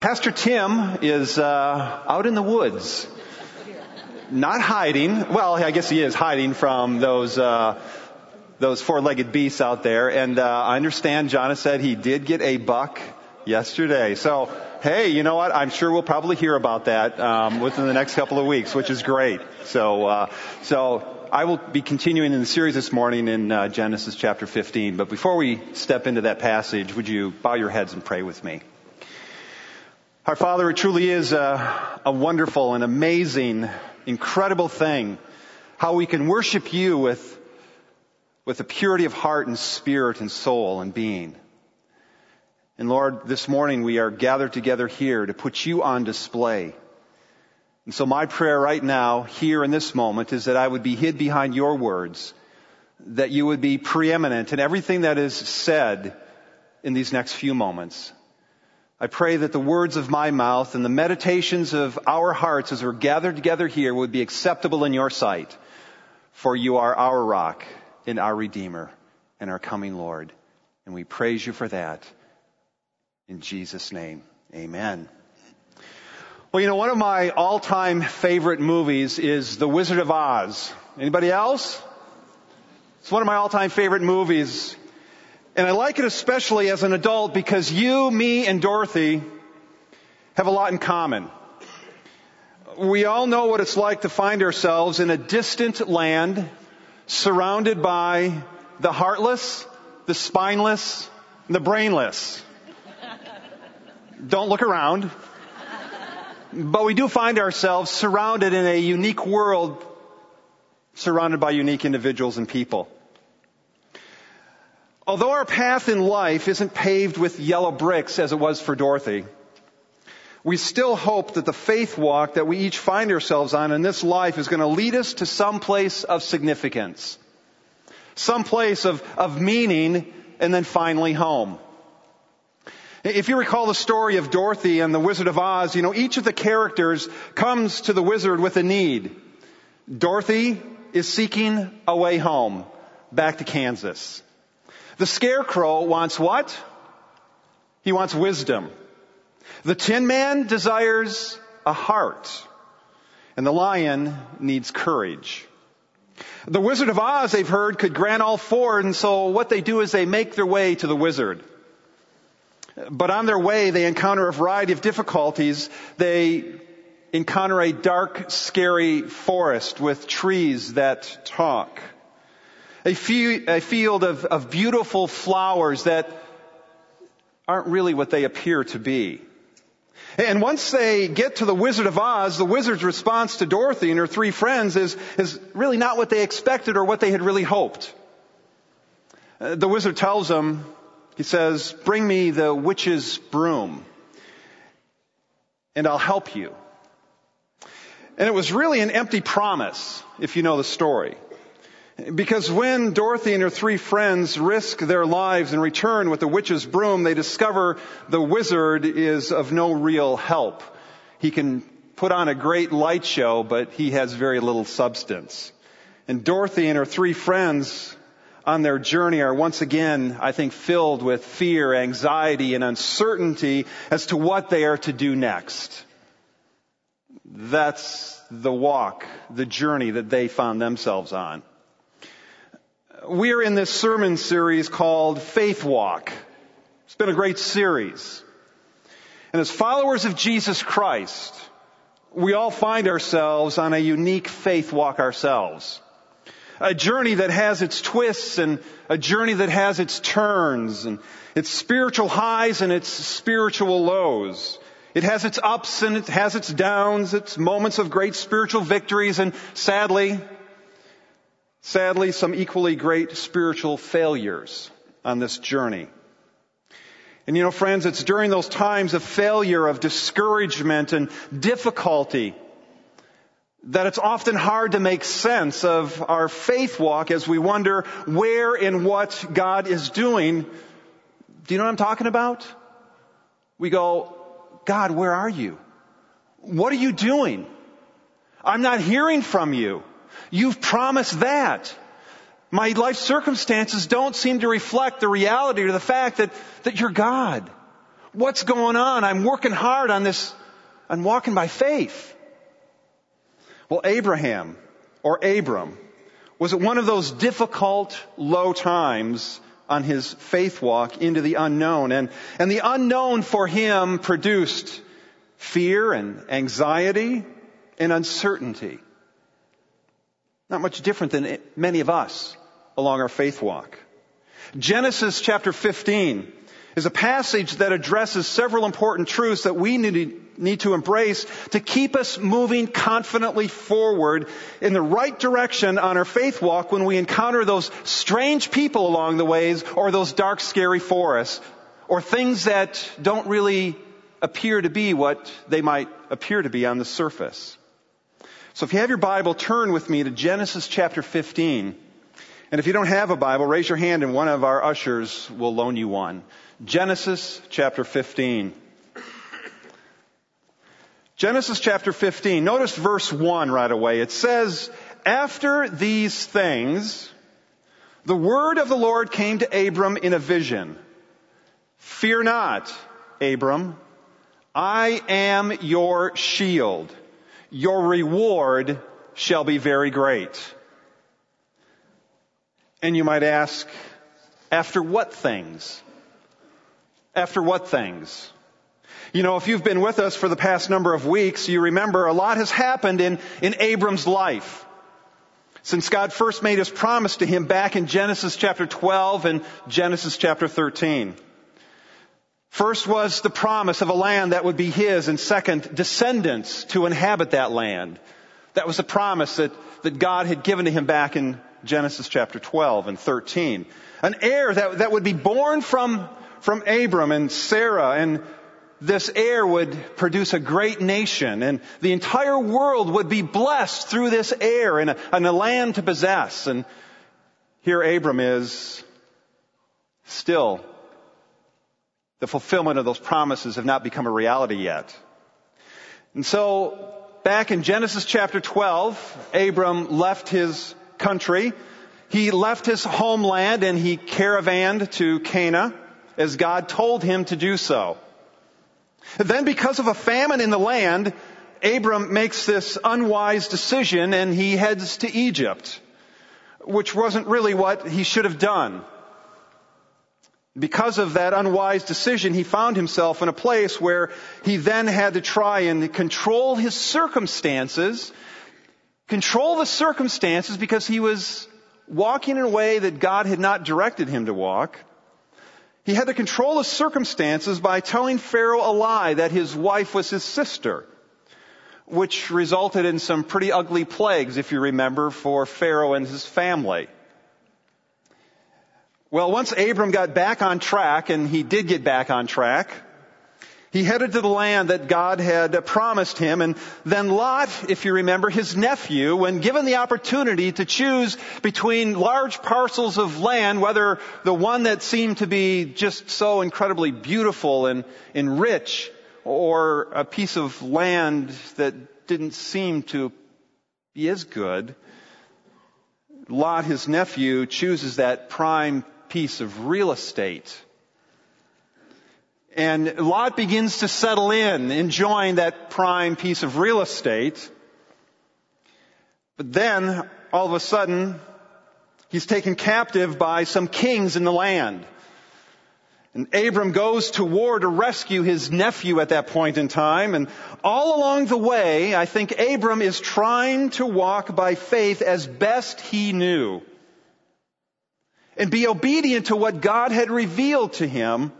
Pastor Tim is uh, out in the woods, not hiding. Well, I guess he is hiding from those uh, those four-legged beasts out there. And uh, I understand John said he did get a buck yesterday. So hey, you know what? I'm sure we'll probably hear about that um, within the next couple of weeks, which is great. So uh, so I will be continuing in the series this morning in uh, Genesis chapter 15. But before we step into that passage, would you bow your heads and pray with me? Our Father, it truly is a, a, wonderful and amazing, incredible thing how we can worship you with, with a purity of heart and spirit and soul and being. And Lord, this morning we are gathered together here to put you on display. And so my prayer right now, here in this moment, is that I would be hid behind your words, that you would be preeminent in everything that is said in these next few moments. I pray that the words of my mouth and the meditations of our hearts as we're gathered together here would be acceptable in your sight. For you are our rock and our Redeemer and our coming Lord. And we praise you for that. In Jesus' name, amen. Well, you know, one of my all-time favorite movies is The Wizard of Oz. Anybody else? It's one of my all-time favorite movies. And I like it especially as an adult because you, me, and Dorothy have a lot in common. We all know what it's like to find ourselves in a distant land surrounded by the heartless, the spineless, the brainless. Don't look around. But we do find ourselves surrounded in a unique world surrounded by unique individuals and people. Although our path in life isn't paved with yellow bricks as it was for Dorothy, we still hope that the faith walk that we each find ourselves on in this life is going to lead us to some place of significance, some place of, of meaning, and then finally home. If you recall the story of Dorothy and the Wizard of Oz, you know, each of the characters comes to the wizard with a need. Dorothy is seeking a way home, back to Kansas. The scarecrow wants what? He wants wisdom. The tin man desires a heart. And the lion needs courage. The Wizard of Oz, they've heard, could grant all four, and so what they do is they make their way to the wizard. But on their way, they encounter a variety of difficulties. They encounter a dark, scary forest with trees that talk a, field of, of beautiful flowers that aren't really what they appear to be. And once they get to the Wizard of Oz, the wizard's response to Dorothy and her three friends is, is really not what they expected or what they had really hoped. Uh, the wizard tells them, he says, bring me the witch's broom and I'll help you. And it was really an empty promise, if you know the story. Because when Dorothy and her three friends risk their lives and return with the witch's broom, they discover the wizard is of no real help. He can put on a great light show, but he has very little substance. And Dorothy and her three friends on their journey are once again, I think, filled with fear, anxiety, and uncertainty as to what they are to do next. That's the walk, the journey that they found themselves on. We're in this sermon series called Faith Walk. It's been a great series. And as followers of Jesus Christ, we all find ourselves on a unique faith walk ourselves. A journey that has its twists and a journey that has its turns and its spiritual highs and its spiritual lows. It has its ups and it has its downs, its moments of great spiritual victories and sadly, Sadly, some equally great spiritual failures on this journey. And you know, friends, it's during those times of failure, of discouragement and difficulty that it's often hard to make sense of our faith walk as we wonder where and what God is doing. Do you know what I'm talking about? We go, God, where are you? What are you doing? I'm not hearing from you. You've promised that. My life circumstances don't seem to reflect the reality or the fact that, that you're God. What's going on? I'm working hard on this, I'm walking by faith. Well, Abraham, or Abram, was at one of those difficult, low times on his faith walk into the unknown. And, and the unknown for him produced fear and anxiety and uncertainty. Not much different than many of us along our faith walk. Genesis chapter 15 is a passage that addresses several important truths that we need to embrace to keep us moving confidently forward in the right direction on our faith walk when we encounter those strange people along the ways or those dark, scary forests or things that don't really appear to be what they might appear to be on the surface. So if you have your Bible, turn with me to Genesis chapter 15. And if you don't have a Bible, raise your hand and one of our ushers will loan you one. Genesis chapter 15. Genesis chapter 15. Notice verse 1 right away. It says, After these things, the word of the Lord came to Abram in a vision. Fear not, Abram. I am your shield your reward shall be very great. And you might ask, after what things? After what things? You know, if you've been with us for the past number of weeks, you remember a lot has happened in, in Abram's life. Since God first made his promise to him back in Genesis chapter 12 and Genesis chapter 13. First was the promise of a land that would be his, and second, descendants to inhabit that land. That was a promise that, that God had given to him back in Genesis chapter 12 and 13. An heir that, that would be born from, from Abram and Sarah, and this heir would produce a great nation, and the entire world would be blessed through this heir and a, and a land to possess. And here Abram is still the fulfillment of those promises have not become a reality yet. And so, back in Genesis chapter 12, Abram left his country. He left his homeland and he caravanned to Canaan as God told him to do so. Then because of a famine in the land, Abram makes this unwise decision and he heads to Egypt, which wasn't really what he should have done. Because of that unwise decision, he found himself in a place where he then had to try and control his circumstances, control the circumstances because he was walking in a way that God had not directed him to walk. He had to control the circumstances by telling Pharaoh a lie that his wife was his sister, which resulted in some pretty ugly plagues, if you remember, for Pharaoh and his family. Well, once Abram got back on track, and he did get back on track, he headed to the land that God had promised him, and then Lot, if you remember, his nephew, when given the opportunity to choose between large parcels of land, whether the one that seemed to be just so incredibly beautiful and, and rich, or a piece of land that didn't seem to be as good, Lot, his nephew, chooses that prime piece of real estate. And Lot begins to settle in, enjoying that prime piece of real estate. But then, all of a sudden, he's taken captive by some kings in the land. And Abram goes to war to rescue his nephew at that point in time. And all along the way, I think Abram is trying to walk by faith as best he knew and be obedient to what God had revealed to him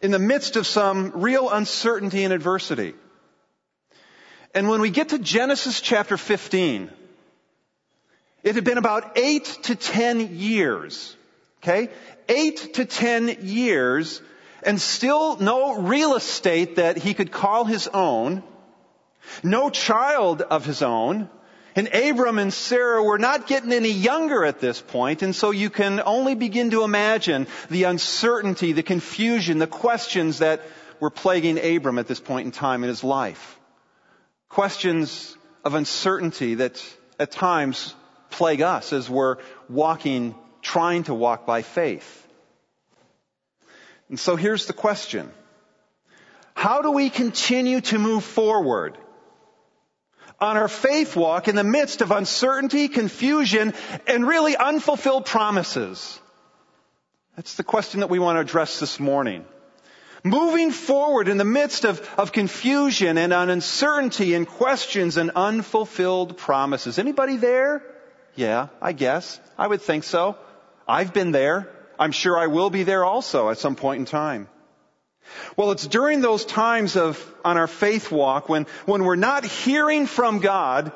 in the midst of some real uncertainty and adversity. And when we get to Genesis chapter 15, it had been about eight to ten years, okay? Eight to ten years and still no real estate that he could call his own, no child of his own, and Abram and Sarah were not getting any younger at this point, and so you can only begin to imagine the uncertainty, the confusion, the questions that were plaguing Abram at this point in time in his life. Questions of uncertainty that at times plague us as we're walking, trying to walk by faith. And so here's the question. How do we continue to move forward on our faith walk in the midst of uncertainty, confusion, and really unfulfilled promises? That's the question that we want to address this morning. Moving forward in the midst of, of confusion and uncertainty and questions and unfulfilled promises. Anybody there? Yeah, I guess. I would think so. I've been there. I'm sure I will be there also at some point in time. Well, it's during those times of, on our faith walk when, when we're not hearing from God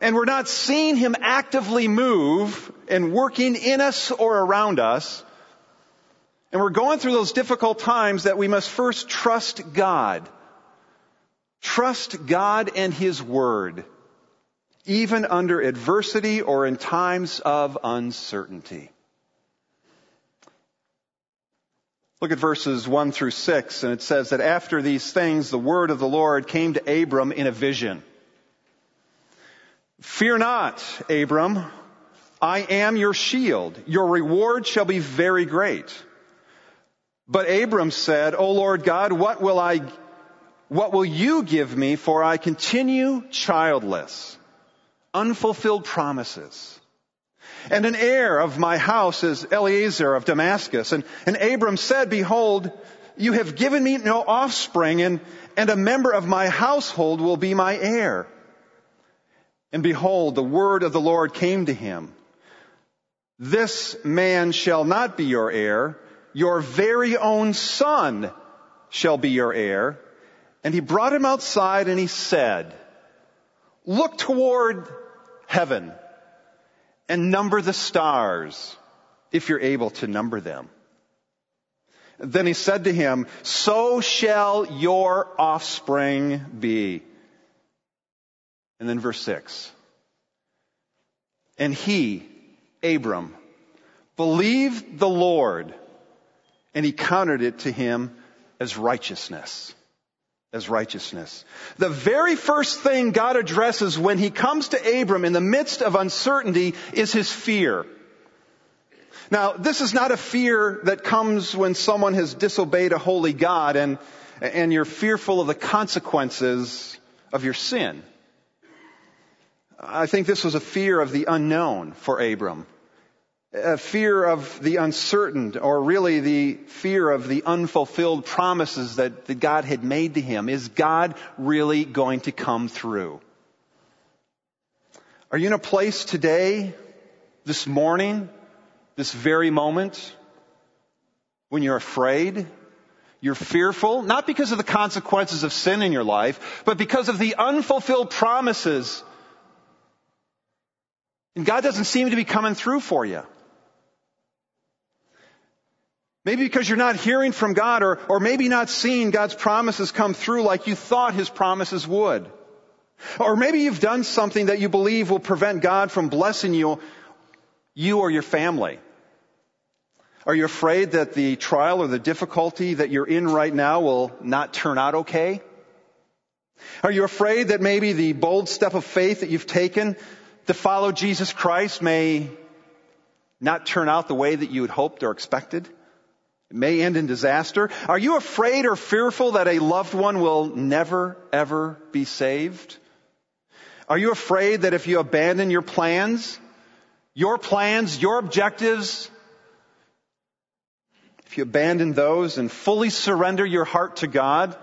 and we're not seeing Him actively move and working in us or around us, and we're going through those difficult times that we must first trust God. Trust God and His Word, even under adversity or in times of uncertainty. Look at verses 1 through 6, and it says that after these things, the word of the Lord came to Abram in a vision. Fear not, Abram. I am your shield. Your reward shall be very great. But Abram said, O Lord God, what will I, what will you give me for I continue childless? Unfulfilled promises. And an heir of my house is Eliezer of Damascus. And, and Abram said, Behold, you have given me no offspring, and, and a member of my household will be my heir. And behold, the word of the Lord came to him. This man shall not be your heir, your very own son shall be your heir. And he brought him outside and he said, Look toward heaven and number the stars if you're able to number them. Then he said to him, so shall your offspring be. And then verse six. And he, Abram, believed the Lord and he counted it to him as righteousness as righteousness. The very first thing God addresses when he comes to Abram in the midst of uncertainty is his fear. Now, this is not a fear that comes when someone has disobeyed a holy God and, and you're fearful of the consequences of your sin. I think this was a fear of the unknown for Abram a fear of the uncertain, or really the fear of the unfulfilled promises that, that God had made to him. Is God really going to come through? Are you in a place today, this morning, this very moment, when you're afraid? You're fearful, not because of the consequences of sin in your life, but because of the unfulfilled promises. And God doesn't seem to be coming through for you. Maybe because you're not hearing from God or, or maybe not seeing God's promises come through like you thought His promises would. Or maybe you've done something that you believe will prevent God from blessing you, you or your family. Are you afraid that the trial or the difficulty that you're in right now will not turn out okay? Are you afraid that maybe the bold step of faith that you've taken to follow Jesus Christ may not turn out the way that you had hoped or expected? It may end in disaster. Are you afraid or fearful that a loved one will never, ever be saved? Are you afraid that if you abandon your plans, your plans, your objectives, if you abandon those and fully surrender your heart to God,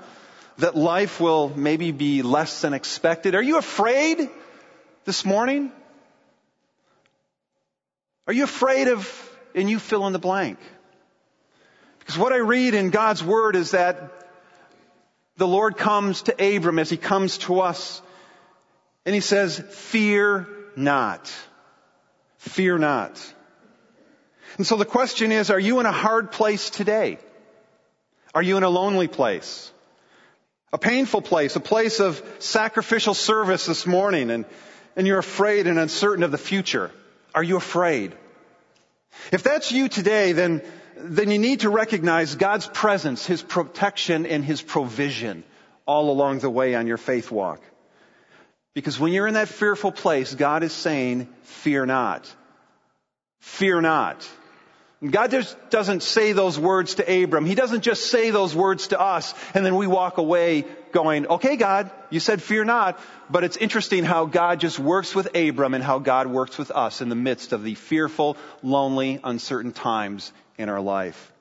that life will maybe be less than expected? Are you afraid this morning? Are you afraid of, and you fill in the blank? Because what I read in God's Word is that the Lord comes to Abram as He comes to us and He says, fear not. Fear not. And so the question is, are you in a hard place today? Are you in a lonely place? A painful place, a place of sacrificial service this morning and, and you're afraid and uncertain of the future. Are you afraid? If that's you today, then then you need to recognize God's presence, His protection, and His provision all along the way on your faith walk. Because when you're in that fearful place, God is saying, fear not. Fear not. God just doesn't say those words to Abram. He doesn't just say those words to us and then we walk away going, okay God, you said fear not. But it's interesting how God just works with Abram and how God works with us in the midst of the fearful, lonely, uncertain times in our life.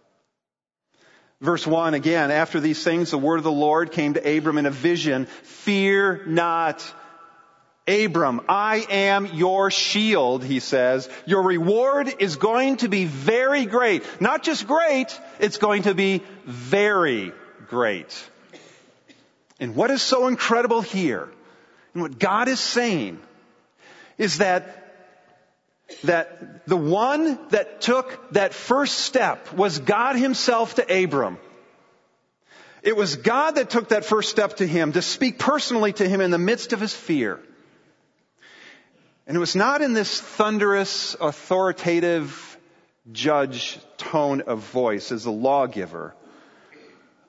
Verse 1 again, after these things, the word of the Lord came to Abram in a vision. Fear not. Abram, I am your shield, he says. Your reward is going to be very great. Not just great, it's going to be very great. And what is so incredible here, and what God is saying, is that that the one that took that first step was God himself to Abram. It was God that took that first step to him, to speak personally to him in the midst of his fear. And it was not in this thunderous, authoritative judge tone of voice as a lawgiver,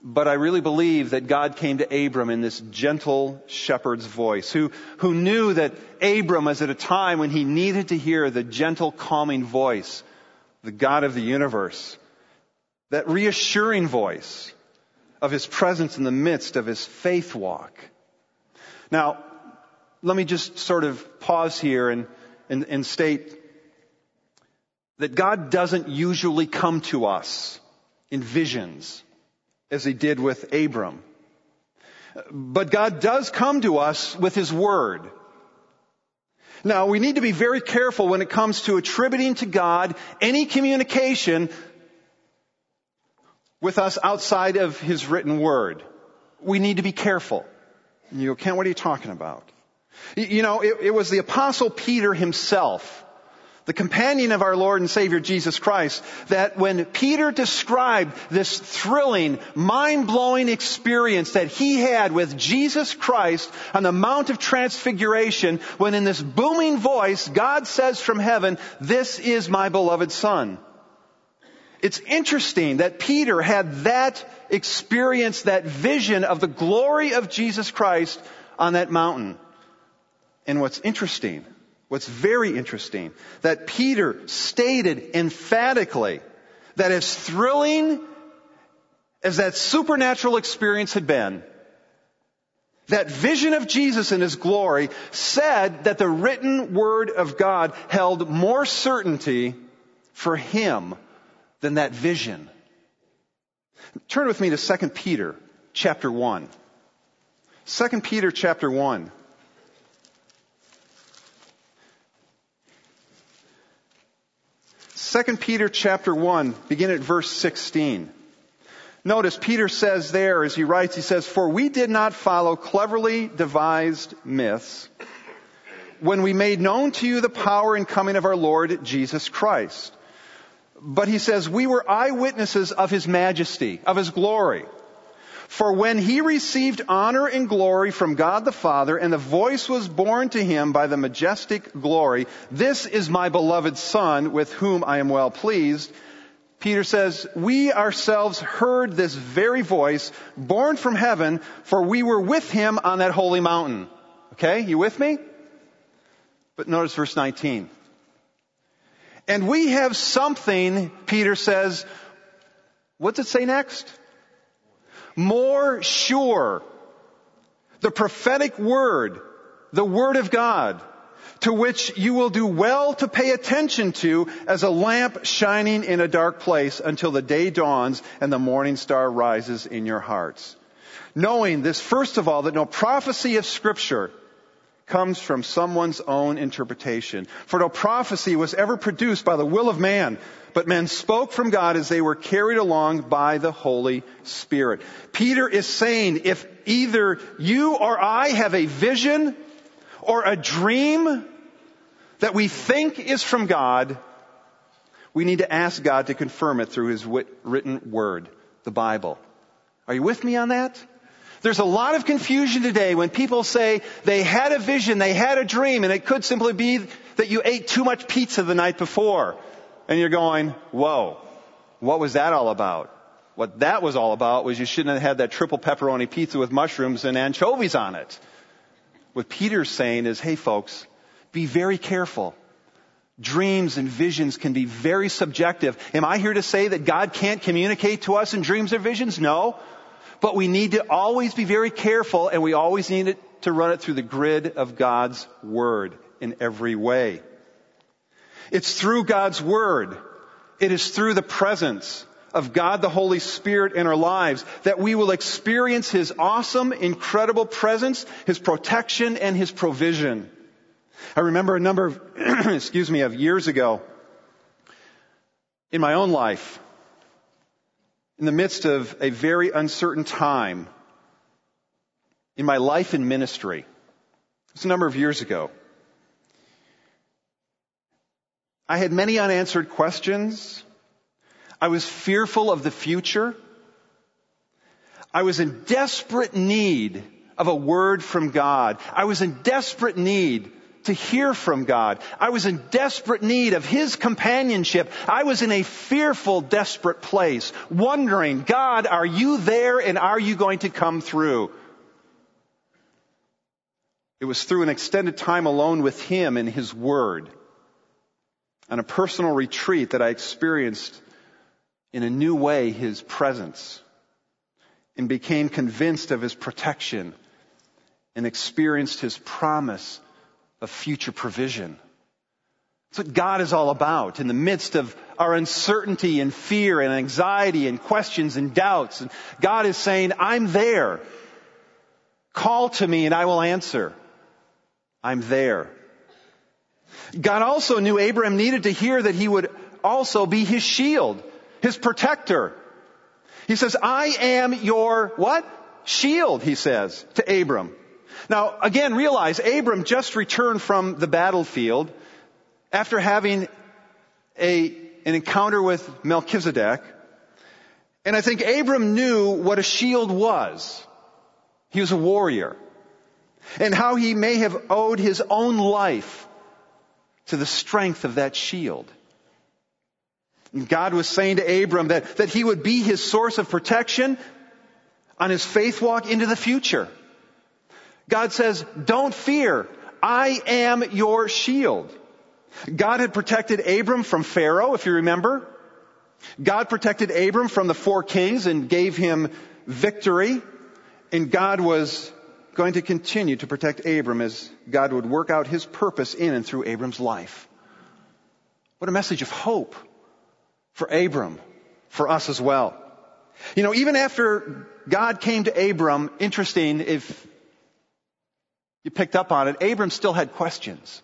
but I really believe that God came to Abram in this gentle shepherd's voice, who, who knew that Abram was at a time when he needed to hear the gentle, calming voice, the God of the universe, that reassuring voice of his presence in the midst of his faith walk. Now, let me just sort of pause here and, and, and state that God doesn't usually come to us in visions as he did with Abram. But God does come to us with his word. Now, we need to be very careful when it comes to attributing to God any communication with us outside of his written word. We need to be careful. You go, Ken, what are you talking about? You know, it, it was the apostle Peter himself the companion of our Lord and Savior Jesus Christ, that when Peter described this thrilling, mind-blowing experience that he had with Jesus Christ on the Mount of Transfiguration, when in this booming voice, God says from heaven, this is my beloved son. It's interesting that Peter had that experience, that vision of the glory of Jesus Christ on that mountain. And what's interesting What's very interesting, that Peter stated emphatically that as thrilling as that supernatural experience had been, that vision of Jesus in his glory said that the written word of God held more certainty for him than that vision. Turn with me to 2 Peter chapter 1. 2 Peter chapter 1. 2 Peter chapter 1, begin at verse 16. Notice Peter says there, as he writes, he says, For we did not follow cleverly devised myths when we made known to you the power and coming of our Lord Jesus Christ. But he says, we were eyewitnesses of his majesty, of his glory. For when he received honor and glory from God the Father, and the voice was borne to him by the majestic glory, this is my beloved Son with whom I am well pleased. Peter says, we ourselves heard this very voice borne from heaven, for we were with him on that holy mountain. Okay, you with me? But notice verse 19. And we have something, Peter says, what's it say next? More sure. The prophetic word, the word of God, to which you will do well to pay attention to as a lamp shining in a dark place until the day dawns and the morning star rises in your hearts. Knowing this, first of all, that no prophecy of scripture comes from someone's own interpretation. For no prophecy was ever produced by the will of man, but men spoke from God as they were carried along by the Holy Spirit. Peter is saying if either you or I have a vision or a dream that we think is from God, we need to ask God to confirm it through His written word, the Bible. Are you with me on that? There's a lot of confusion today when people say they had a vision, they had a dream, and it could simply be that you ate too much pizza the night before. And you're going, whoa, what was that all about? What that was all about was you shouldn't have had that triple pepperoni pizza with mushrooms and anchovies on it. What Peter's saying is, hey folks, be very careful. Dreams and visions can be very subjective. Am I here to say that God can't communicate to us in dreams or visions? No. But we need to always be very careful and we always need to run it through the grid of God's Word in every way. It's through God's Word. It is through the presence of God the Holy Spirit in our lives that we will experience His awesome, incredible presence, His protection, and His provision. I remember a number of, excuse me, of years ago in my own life, in the midst of a very uncertain time in my life and ministry. It's a number of years ago. I had many unanswered questions. I was fearful of the future. I was in desperate need of a word from God. I was in desperate need to hear from God. I was in desperate need of His companionship. I was in a fearful, desperate place, wondering, God, are you there and are you going to come through? It was through an extended time alone with Him and His Word on a personal retreat that I experienced in a new way His presence and became convinced of His protection and experienced His promise of future provision. That's what God is all about in the midst of our uncertainty and fear and anxiety and questions and doubts. And God is saying, I'm there. Call to me and I will answer. I'm there. God also knew Abraham needed to hear that he would also be his shield, his protector. He says, I am your what? Shield, he says to Abram. Now, again, realize Abram just returned from the battlefield after having a, an encounter with Melchizedek. And I think Abram knew what a shield was. He was a warrior. And how he may have owed his own life to the strength of that shield. And God was saying to Abram that, that he would be his source of protection on his faith walk into the future. God says, don't fear. I am your shield. God had protected Abram from Pharaoh, if you remember. God protected Abram from the four kings and gave him victory. And God was going to continue to protect Abram as God would work out his purpose in and through Abram's life. What a message of hope for Abram, for us as well. You know, even after God came to Abram, interesting, if you picked up on it, Abram still had questions.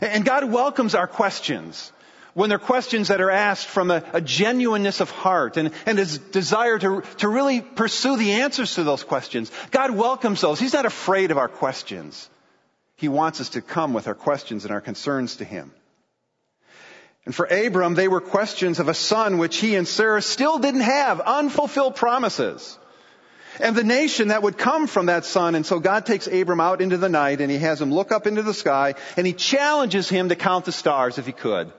And God welcomes our questions when they're questions that are asked from a, a genuineness of heart and, and his desire to, to really pursue the answers to those questions. God welcomes those. He's not afraid of our questions. He wants us to come with our questions and our concerns to Him. And for Abram, they were questions of a son which he and Sarah still didn't have, unfulfilled promises and the nation that would come from that son. And so God takes Abram out into the night and he has him look up into the sky and he challenges him to count the stars if he could.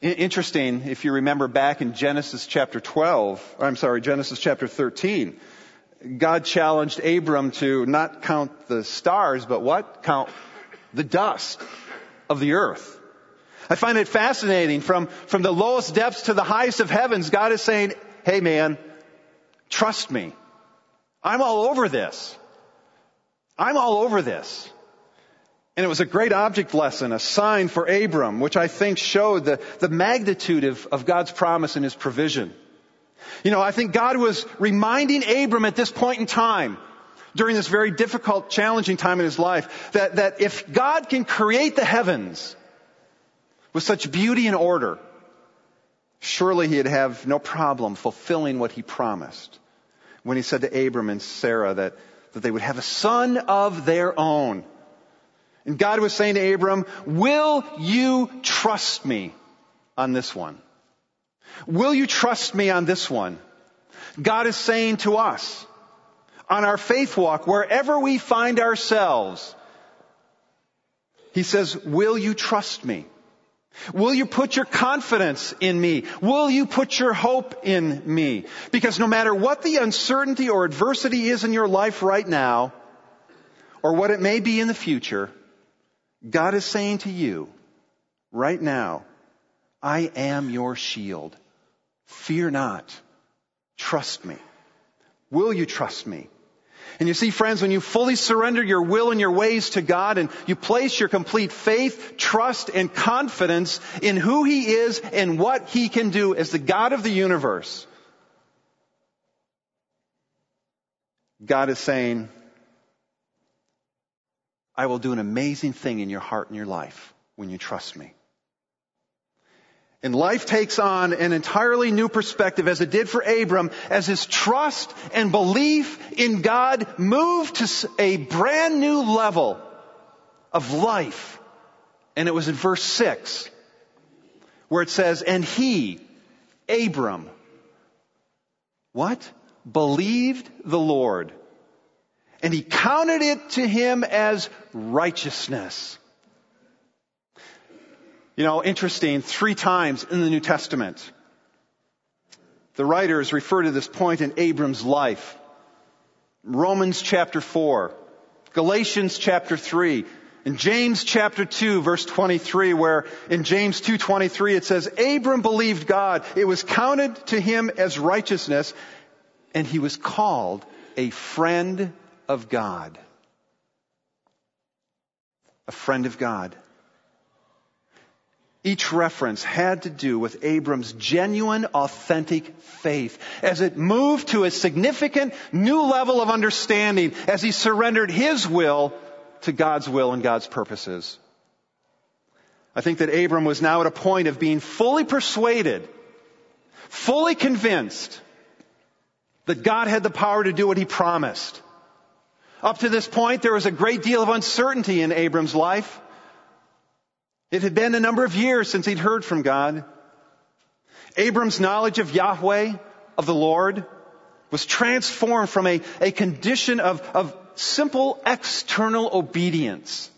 Interesting, if you remember back in Genesis chapter 12, I'm sorry, Genesis chapter 13, God challenged Abram to not count the stars, but what? Count the dust of the earth. I find it fascinating from, from the lowest depths to the highest of heavens, God is saying, hey man, Trust me. I'm all over this. I'm all over this. And it was a great object lesson, a sign for Abram, which I think showed the, the magnitude of, of God's promise and his provision. You know, I think God was reminding Abram at this point in time, during this very difficult, challenging time in his life, that, that if God can create the heavens with such beauty and order, surely he'd have no problem fulfilling what he promised when he said to Abram and Sarah that, that they would have a son of their own. And God was saying to Abram, will you trust me on this one? Will you trust me on this one? God is saying to us, on our faith walk, wherever we find ourselves, He says, will you trust me? Will you put your confidence in me? Will you put your hope in me? Because no matter what the uncertainty or adversity is in your life right now, or what it may be in the future, God is saying to you right now, I am your shield. Fear not. Trust me. Will you trust me? And you see, friends, when you fully surrender your will and your ways to God and you place your complete faith, trust, and confidence in who He is and what He can do as the God of the universe, God is saying, I will do an amazing thing in your heart and your life when you trust me. And life takes on an entirely new perspective as it did for Abram as his trust and belief in God moved to a brand new level of life. And it was in verse 6 where it says, and he, Abram, what? Believed the Lord. And he counted it to him as righteousness. You know, interesting, three times in the New Testament, the writers refer to this point in Abram's life. Romans chapter 4, Galatians chapter 3, in James chapter 2 verse 23 where in James 2:23 it says Abram believed God. It was counted to him as righteousness and he was called a friend of God. A friend of God each reference had to do with Abram's genuine, authentic faith as it moved to a significant new level of understanding as he surrendered his will to God's will and God's purposes. I think that Abram was now at a point of being fully persuaded, fully convinced that God had the power to do what he promised. Up to this point, there was a great deal of uncertainty in Abram's life. It had been a number of years since he'd heard from God. Abram's knowledge of Yahweh, of the Lord, was transformed from a, a condition of, of simple external obedience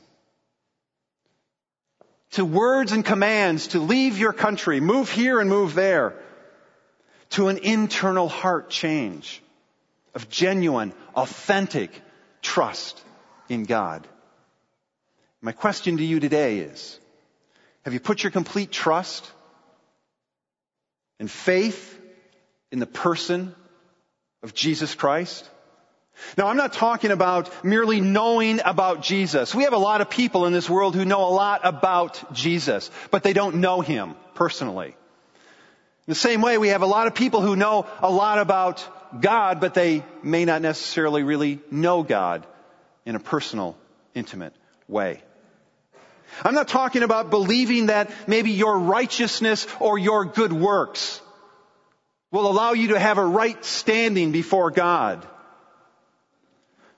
to words and commands to leave your country, move here and move there, to an internal heart change of genuine, authentic trust in God. My question to you today is, have you put your complete trust and faith in the person of Jesus Christ? Now, I'm not talking about merely knowing about Jesus. We have a lot of people in this world who know a lot about Jesus, but they don't know Him personally. In the same way, we have a lot of people who know a lot about God, but they may not necessarily really know God in a personal, intimate way. I'm not talking about believing that maybe your righteousness or your good works will allow you to have a right standing before God.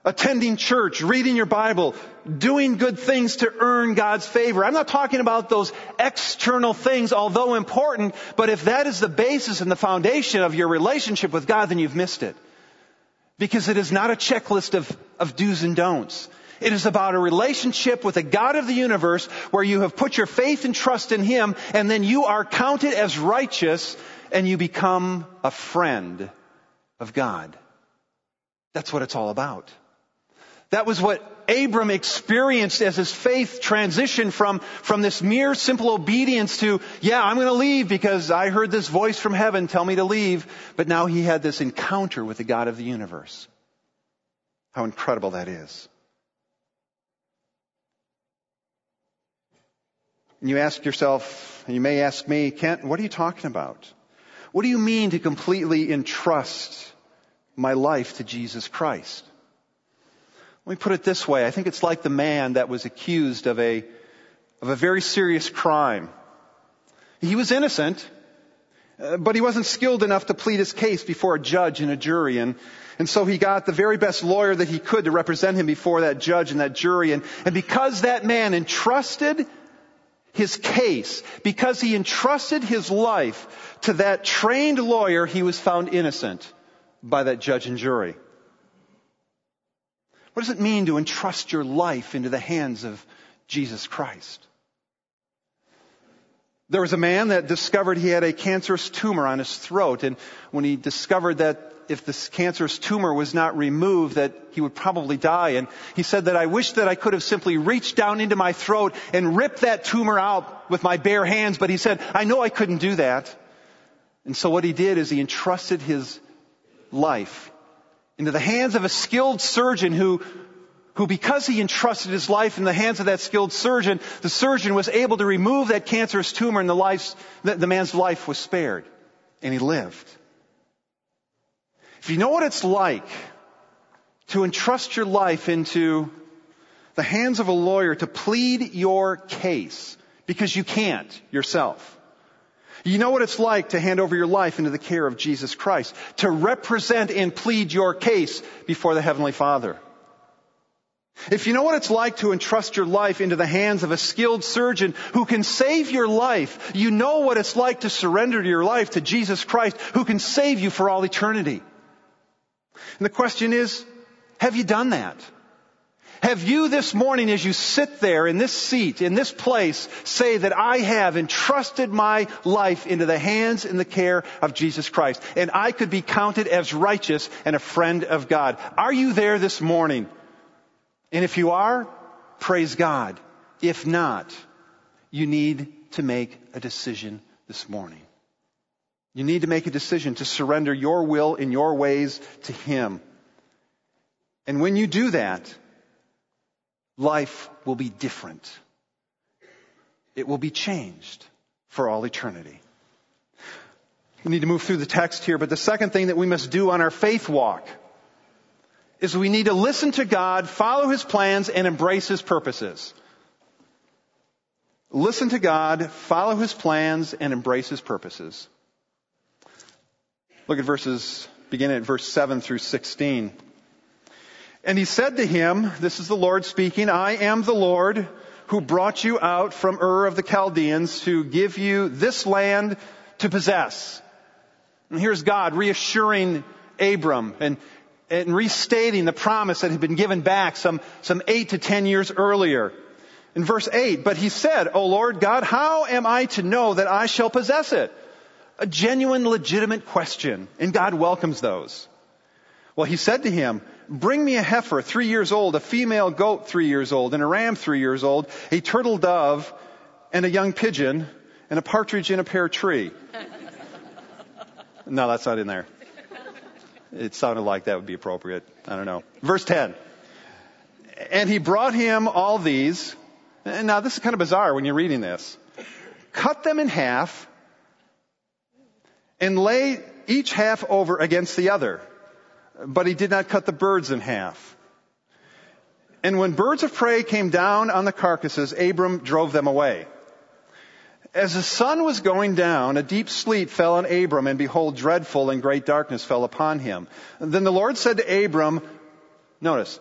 Attending church, reading your Bible, doing good things to earn God's favor. I'm not talking about those external things, although important, but if that is the basis and the foundation of your relationship with God, then you've missed it. Because it is not a checklist of, of do's and don'ts. It is about a relationship with the God of the universe where you have put your faith and trust in Him and then you are counted as righteous and you become a friend of God. That's what it's all about. That was what Abram experienced as his faith transitioned from, from this mere simple obedience to, yeah, I'm going to leave because I heard this voice from heaven tell me to leave. But now he had this encounter with the God of the universe. How incredible that is. And you ask yourself, and you may ask me, Kent, what are you talking about? What do you mean to completely entrust my life to Jesus Christ? Let me put it this way. I think it's like the man that was accused of a, of a very serious crime. He was innocent, uh, but he wasn't skilled enough to plead his case before a judge and a jury. And, and so he got the very best lawyer that he could to represent him before that judge and that jury. And, and because that man entrusted his case, because he entrusted his life to that trained lawyer, he was found innocent by that judge and jury. What does it mean to entrust your life into the hands of Jesus Christ? There was a man that discovered he had a cancerous tumor on his throat, and when he discovered that if this cancerous tumor was not removed, that he would probably die. And he said that I wish that I could have simply reached down into my throat and ripped that tumor out with my bare hands, but he said, I know I couldn't do that. And so what he did is he entrusted his life into the hands of a skilled surgeon who who because he entrusted his life in the hands of that skilled surgeon, the surgeon was able to remove that cancerous tumor and the, the man's life was spared. And he lived. If you know what it's like to entrust your life into the hands of a lawyer to plead your case because you can't yourself. You know what it's like to hand over your life into the care of Jesus Christ, to represent and plead your case before the Heavenly Father. If you know what it's like to entrust your life into the hands of a skilled surgeon who can save your life, you know what it's like to surrender your life to Jesus Christ who can save you for all eternity. And the question is, have you done that? Have you this morning as you sit there in this seat, in this place, say that I have entrusted my life into the hands and the care of Jesus Christ and I could be counted as righteous and a friend of God? Are you there this morning? And if you are, praise God. If not, you need to make a decision this morning. You need to make a decision to surrender your will and your ways to Him. And when you do that, life will be different. It will be changed for all eternity. We need to move through the text here, but the second thing that we must do on our faith walk is we need to listen to God, follow His plans, and embrace His purposes. Listen to God, follow His plans, and embrace His purposes. Look at verses, beginning at verse 7 through 16. And he said to him, this is the Lord speaking, I am the Lord who brought you out from Ur of the Chaldeans to give you this land to possess. And here's God reassuring Abram and and restating the promise that had been given back some, some eight to ten years earlier. In verse 8, but he said, O Lord God, how am I to know that I shall possess it? A genuine, legitimate question, and God welcomes those. Well, he said to him, bring me a heifer three years old, a female goat three years old, and a ram three years old, a turtle dove, and a young pigeon, and a partridge in a pear tree. no, that's not in there. It sounded like that would be appropriate. I don't know. Verse 10. And he brought him all these. And now this is kind of bizarre when you're reading this. Cut them in half and lay each half over against the other. But he did not cut the birds in half. And when birds of prey came down on the carcasses, Abram drove them away. As the sun was going down, a deep sleep fell on Abram, and behold, dreadful and great darkness fell upon him. Then the Lord said to Abram, notice,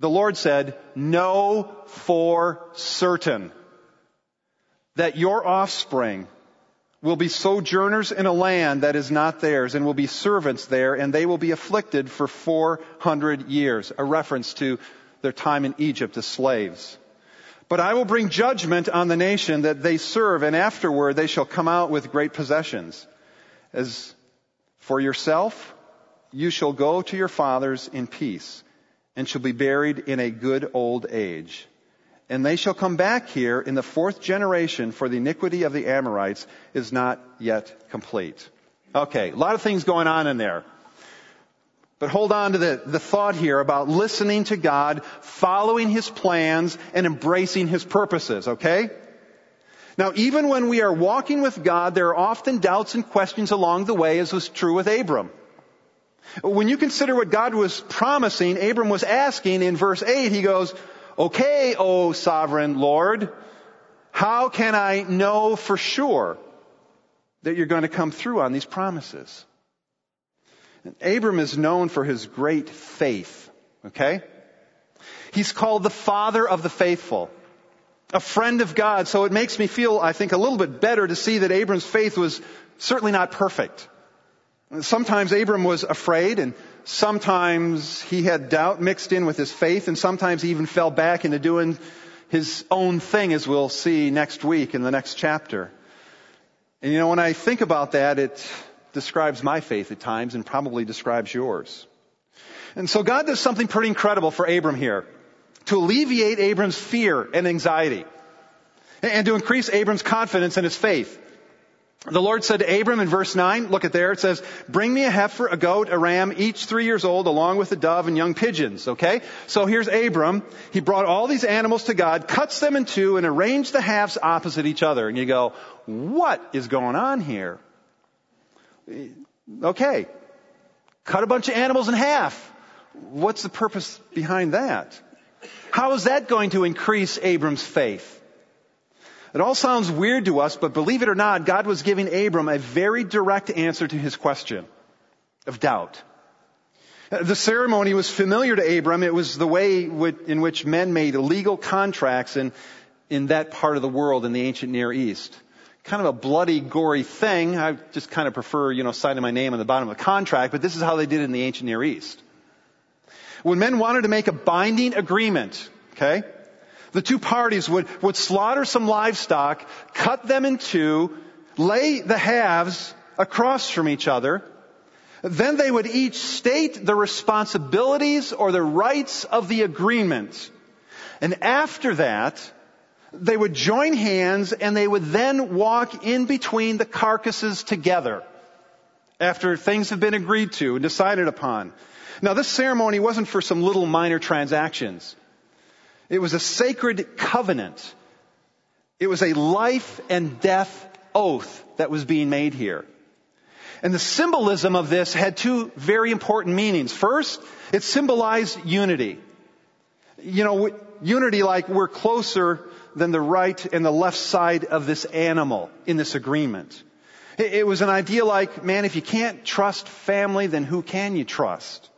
the Lord said, Know for certain that your offspring will be sojourners in a land that is not theirs and will be servants there and they will be afflicted for 400 years. A reference to their time in Egypt as slaves. But I will bring judgment on the nation that they serve, and afterward they shall come out with great possessions. As for yourself, you shall go to your fathers in peace, and shall be buried in a good old age. And they shall come back here in the fourth generation, for the iniquity of the Amorites is not yet complete. Okay, a lot of things going on in there. But hold on to the, the thought here about listening to God, following His plans, and embracing His purposes, okay? Now, even when we are walking with God, there are often doubts and questions along the way, as was true with Abram. When you consider what God was promising, Abram was asking in verse 8, he goes, Okay, O sovereign Lord, how can I know for sure that you're going to come through on these promises? Abram is known for his great faith. Okay? He's called the father of the faithful. A friend of God. So it makes me feel, I think, a little bit better to see that Abram's faith was certainly not perfect. Sometimes Abram was afraid and sometimes he had doubt mixed in with his faith and sometimes he even fell back into doing his own thing as we'll see next week in the next chapter. And you know, when I think about that, it describes my faith at times and probably describes yours. And so God does something pretty incredible for Abram here to alleviate Abram's fear and anxiety and to increase Abram's confidence in his faith. The Lord said to Abram in verse 9, look at there, it says, bring me a heifer, a goat, a ram, each three years old, along with a dove and young pigeons, okay? So here's Abram. He brought all these animals to God, cuts them in two, and arranged the halves opposite each other. And you go, what is going on here? Okay. Cut a bunch of animals in half. What's the purpose behind that? How is that going to increase Abram's faith? It all sounds weird to us, but believe it or not, God was giving Abram a very direct answer to his question of doubt. The ceremony was familiar to Abram. It was the way in which men made legal contracts in, in that part of the world in the ancient Near East. Kind of a bloody, gory thing. I just kind of prefer, you know, signing my name on the bottom of the contract, but this is how they did it in the ancient Near East. When men wanted to make a binding agreement, okay, the two parties would, would slaughter some livestock, cut them in two, lay the halves across from each other. Then they would each state the responsibilities or the rights of the agreement. And after that, they would join hands and they would then walk in between the carcasses together after things have been agreed to and decided upon. Now this ceremony wasn't for some little minor transactions. It was a sacred covenant. It was a life and death oath that was being made here. And the symbolism of this had two very important meanings. First, it symbolized unity. You know, unity like we're closer than the right and the left side of this animal in this agreement. It was an idea like, man, if you can't trust family, then who can you trust?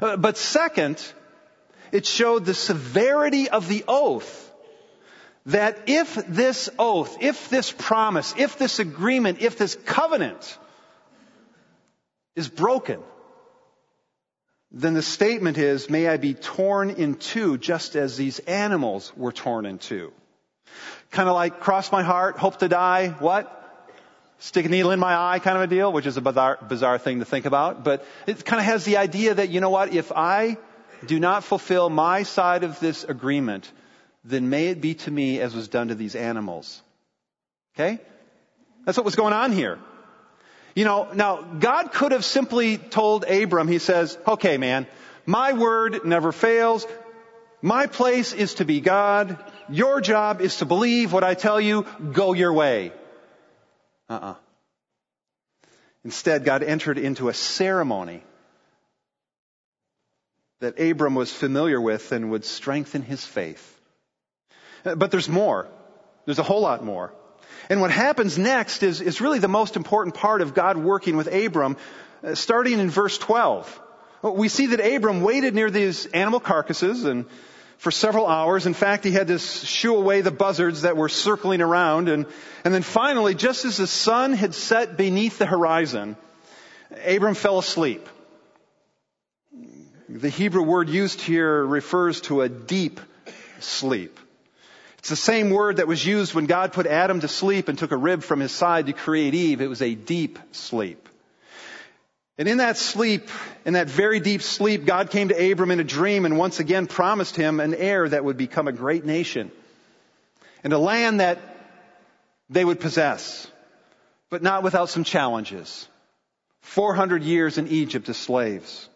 Uh, but second, it showed the severity of the oath. That if this oath, if this promise, if this agreement, if this covenant is broken, then the statement is, may I be torn in two just as these animals were torn in two. Kind of like cross my heart, hope to die, what? Stick a needle in my eye kind of a deal, which is a bizarre, bizarre thing to think about. But it kind of has the idea that, you know what, if I do not fulfill my side of this agreement, then may it be to me as was done to these animals. Okay? That's what was going on here. You know, now God could have simply told Abram, he says, okay man, my word never fails. My place is to be God. Your job is to believe what I tell you. Go your way. Uh-uh. Instead, God entered into a ceremony that Abram was familiar with and would strengthen his faith. But there's more. There's a whole lot more. And what happens next is, is really the most important part of God working with Abram, uh, starting in verse 12. We see that Abram waited near these animal carcasses and for several hours. In fact, he had to shoo away the buzzards that were circling around. And, and then finally, just as the sun had set beneath the horizon, Abram fell asleep. The Hebrew word used here refers to a deep sleep. It's the same word that was used when God put Adam to sleep and took a rib from his side to create Eve. It was a deep sleep. And in that sleep, in that very deep sleep, God came to Abram in a dream and once again promised him an heir that would become a great nation and a land that they would possess, but not without some challenges. 400 years in Egypt as slaves.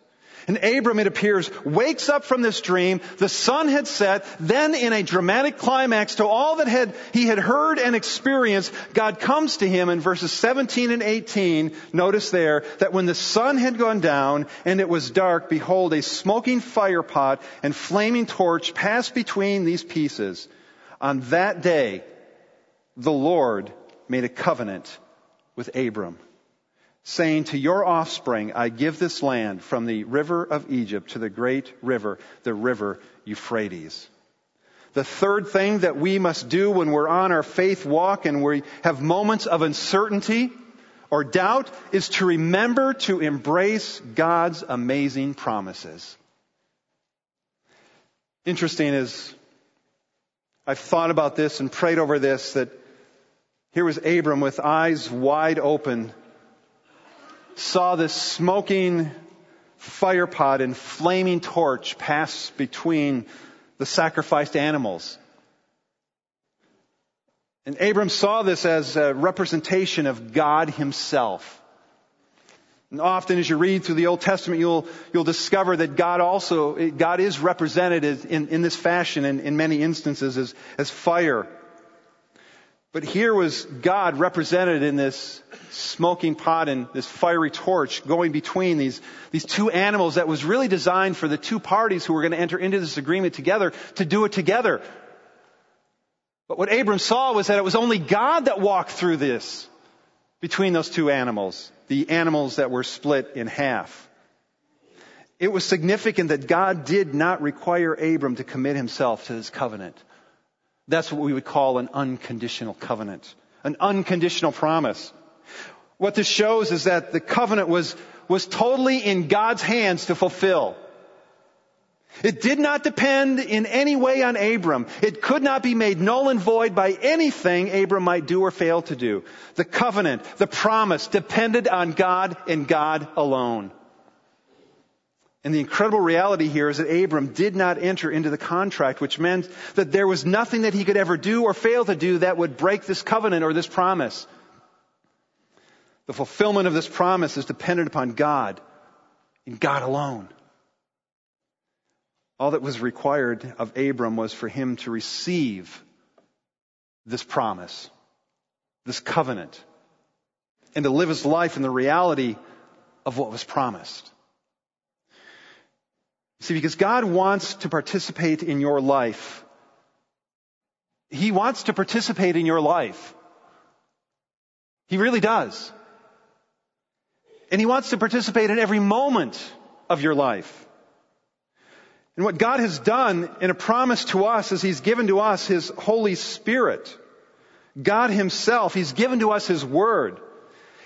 And Abram, it appears, wakes up from this dream. The sun had set. Then in a dramatic climax to all that had, he had heard and experienced, God comes to him in verses 17 and 18. Notice there that when the sun had gone down and it was dark, behold, a smoking fire pot and flaming torch passed between these pieces. On that day, the Lord made a covenant with Abram saying to your offspring, I give this land from the river of Egypt to the great river, the river Euphrates. The third thing that we must do when we're on our faith walk and we have moments of uncertainty or doubt is to remember to embrace God's amazing promises. Interesting is I've thought about this and prayed over this that Here was Abram with eyes wide open, saw this smoking fire pot and flaming torch pass between the sacrificed animals. And Abram saw this as a representation of God himself. And often as you read through the Old Testament, you'll, you'll discover that God also, God is represented in, in this fashion in, in many instances as, as fire. But here was God represented in this smoking pot and this fiery torch going between these, these two animals that was really designed for the two parties who were going to enter into this agreement together to do it together. But what Abram saw was that it was only God that walked through this between those two animals, the animals that were split in half. It was significant that God did not require Abram to commit himself to this covenant. That's what we would call an unconditional covenant, an unconditional promise. What this shows is that the covenant was, was totally in God's hands to fulfill. It did not depend in any way on Abram. It could not be made null and void by anything Abram might do or fail to do. The covenant, the promise depended on God and God alone. And the incredible reality here is that Abram did not enter into the contract, which meant that there was nothing that he could ever do or fail to do that would break this covenant or this promise. The fulfillment of this promise is dependent upon God and God alone. All that was required of Abram was for him to receive this promise, this covenant, and to live his life in the reality of what was promised. See, because God wants to participate in your life. He wants to participate in your life. He really does. And He wants to participate in every moment of your life. And what God has done in a promise to us is He's given to us His Holy Spirit. God Himself, He's given to us His Word.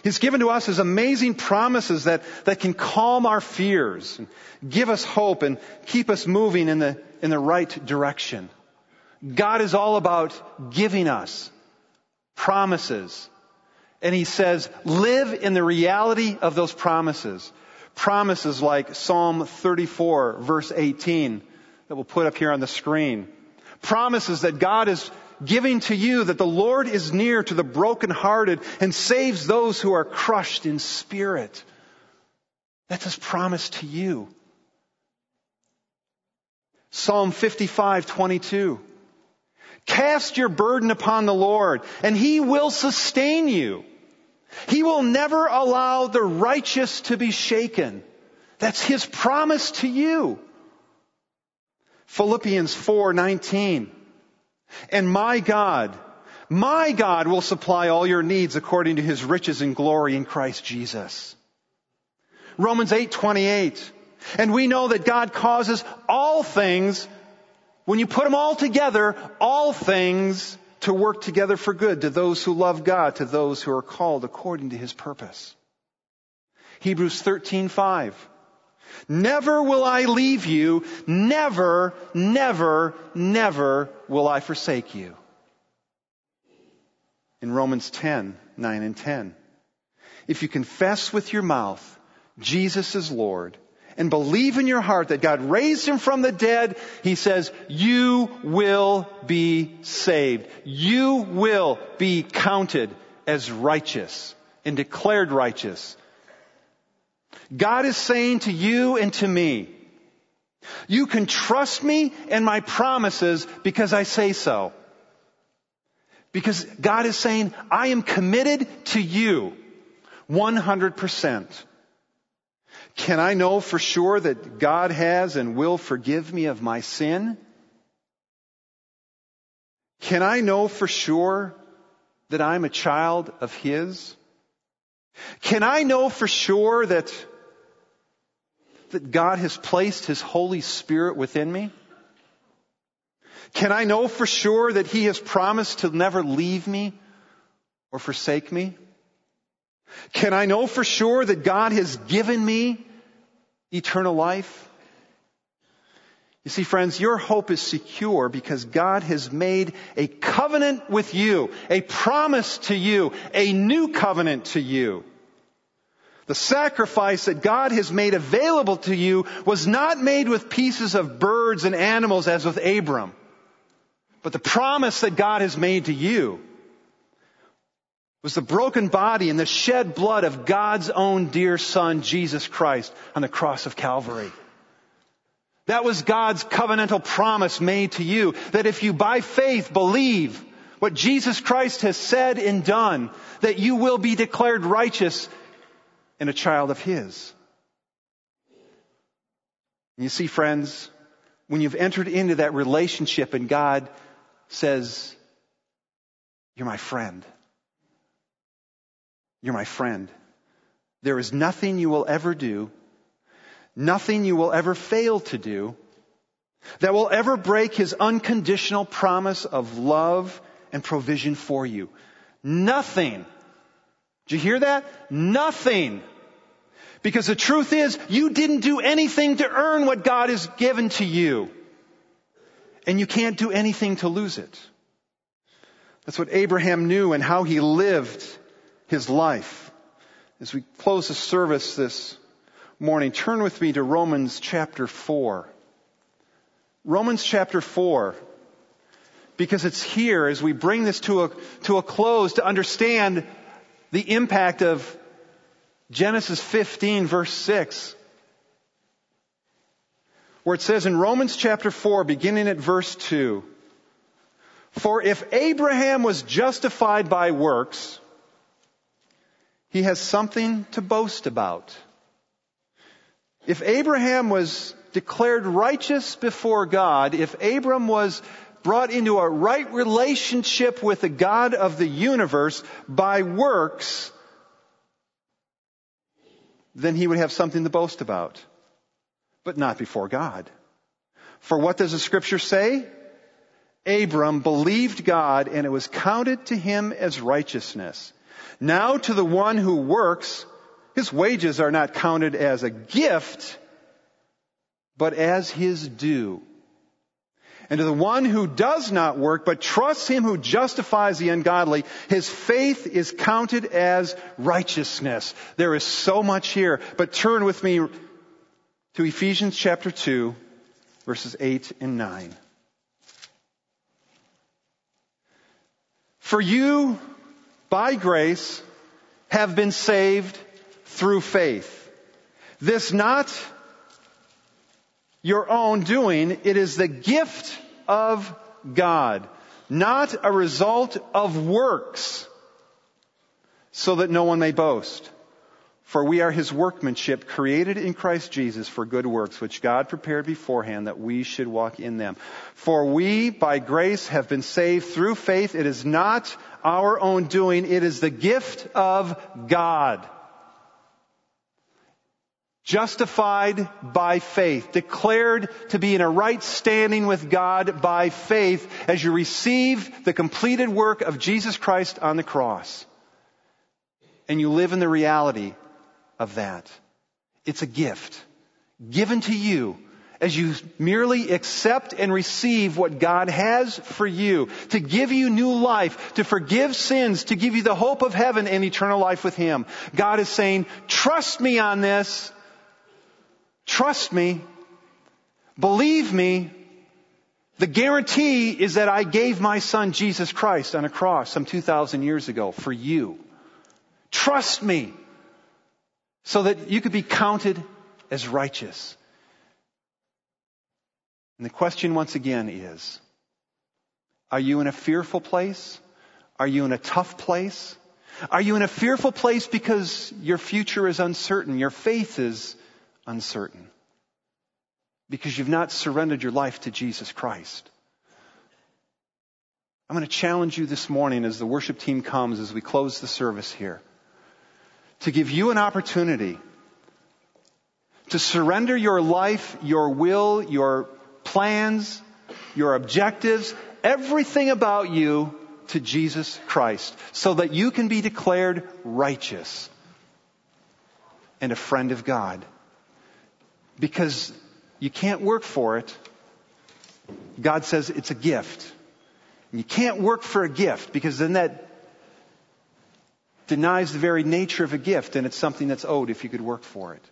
He's given to us His amazing promises that, that can calm our fears, and give us hope, and keep us moving in the, in the right direction. God is all about giving us promises. And He says, live in the reality of those promises. Promises like Psalm 34 verse 18 that we'll put up here on the screen. Promises that God is giving to you that the Lord is near to the brokenhearted and saves those who are crushed in spirit. That's his promise to you. Psalm 55, 22. Cast your burden upon the Lord and he will sustain you. He will never allow the righteous to be shaken. That's His promise to you. Philippians 4:19. And my God, my God will supply all your needs according to his riches and glory in Christ Jesus. Romans 8:28. And we know that God causes all things when you put them all together, all things to work together for good to those who love God, to those who are called according to his purpose. Hebrews 13:5 Never will I leave you, never, never, never will I forsake you. In Romans 10, 9 and 10. If you confess with your mouth Jesus is Lord and believe in your heart that God raised him from the dead, he says, you will be saved. You will be counted as righteous and declared righteous. God is saying to you and to me, you can trust me and my promises because I say so. Because God is saying, I am committed to you 100%. Can I know for sure that God has and will forgive me of my sin? Can I know for sure that I'm a child of His? Can I know for sure that, that God has placed His Holy Spirit within me? Can I know for sure that He has promised to never leave me or forsake me? Can I know for sure that God has given me eternal life? You see, friends, your hope is secure because God has made a covenant with you, a promise to you, a new covenant to you. The sacrifice that God has made available to you was not made with pieces of birds and animals as with Abram, but the promise that God has made to you was the broken body and the shed blood of God's own dear son, Jesus Christ, on the cross of Calvary. That was God's covenantal promise made to you, that if you by faith believe what Jesus Christ has said and done, that you will be declared righteous and a child of His. You see, friends, when you've entered into that relationship and God says, You're my friend. You're my friend. There is nothing you will ever do, nothing you will ever fail to do, that will ever break His unconditional promise of love and provision for you. Nothing did you hear that? Nothing. Because the truth is, you didn't do anything to earn what God has given to you. And you can't do anything to lose it. That's what Abraham knew and how he lived his life. As we close the service this morning, turn with me to Romans chapter 4. Romans chapter 4. Because it's here as we bring this to a, to a close to understand the impact of Genesis 15 verse 6. Where it says in Romans chapter 4 beginning at verse 2, For if Abraham was justified by works, he has something to boast about. If Abraham was declared righteous before God, if Abram was brought into a right relationship with the God of the universe by works, then he would have something to boast about. But not before God. For what does the scripture say? Abram believed God and it was counted to him as righteousness. Now to the one who works, his wages are not counted as a gift, but as his due. And to the one who does not work, but trusts him who justifies the ungodly, his faith is counted as righteousness. There is so much here, but turn with me to Ephesians chapter 2, verses 8 and 9. For you, by grace, have been saved through faith. This not your own doing. It is the gift of God, not a result of works, so that no one may boast. For we are his workmanship, created in Christ Jesus for good works, which God prepared beforehand that we should walk in them. For we, by grace, have been saved through faith. It is not our own doing. It is the gift of God justified by faith, declared to be in a right standing with God by faith as you receive the completed work of Jesus Christ on the cross. And you live in the reality of that. It's a gift given to you as you merely accept and receive what God has for you, to give you new life, to forgive sins, to give you the hope of heaven and eternal life with Him. God is saying, trust me on this Trust me. Believe me. The guarantee is that I gave my son Jesus Christ on a cross some 2,000 years ago for you. Trust me so that you could be counted as righteous. And the question once again is, are you in a fearful place? Are you in a tough place? Are you in a fearful place because your future is uncertain? Your faith is uncertain because you've not surrendered your life to Jesus Christ. I'm going to challenge you this morning as the worship team comes, as we close the service here, to give you an opportunity to surrender your life, your will, your plans, your objectives, everything about you to Jesus Christ so that you can be declared righteous and a friend of God. Because you can't work for it. God says it's a gift. And you can't work for a gift because then that denies the very nature of a gift and it's something that's owed if you could work for it.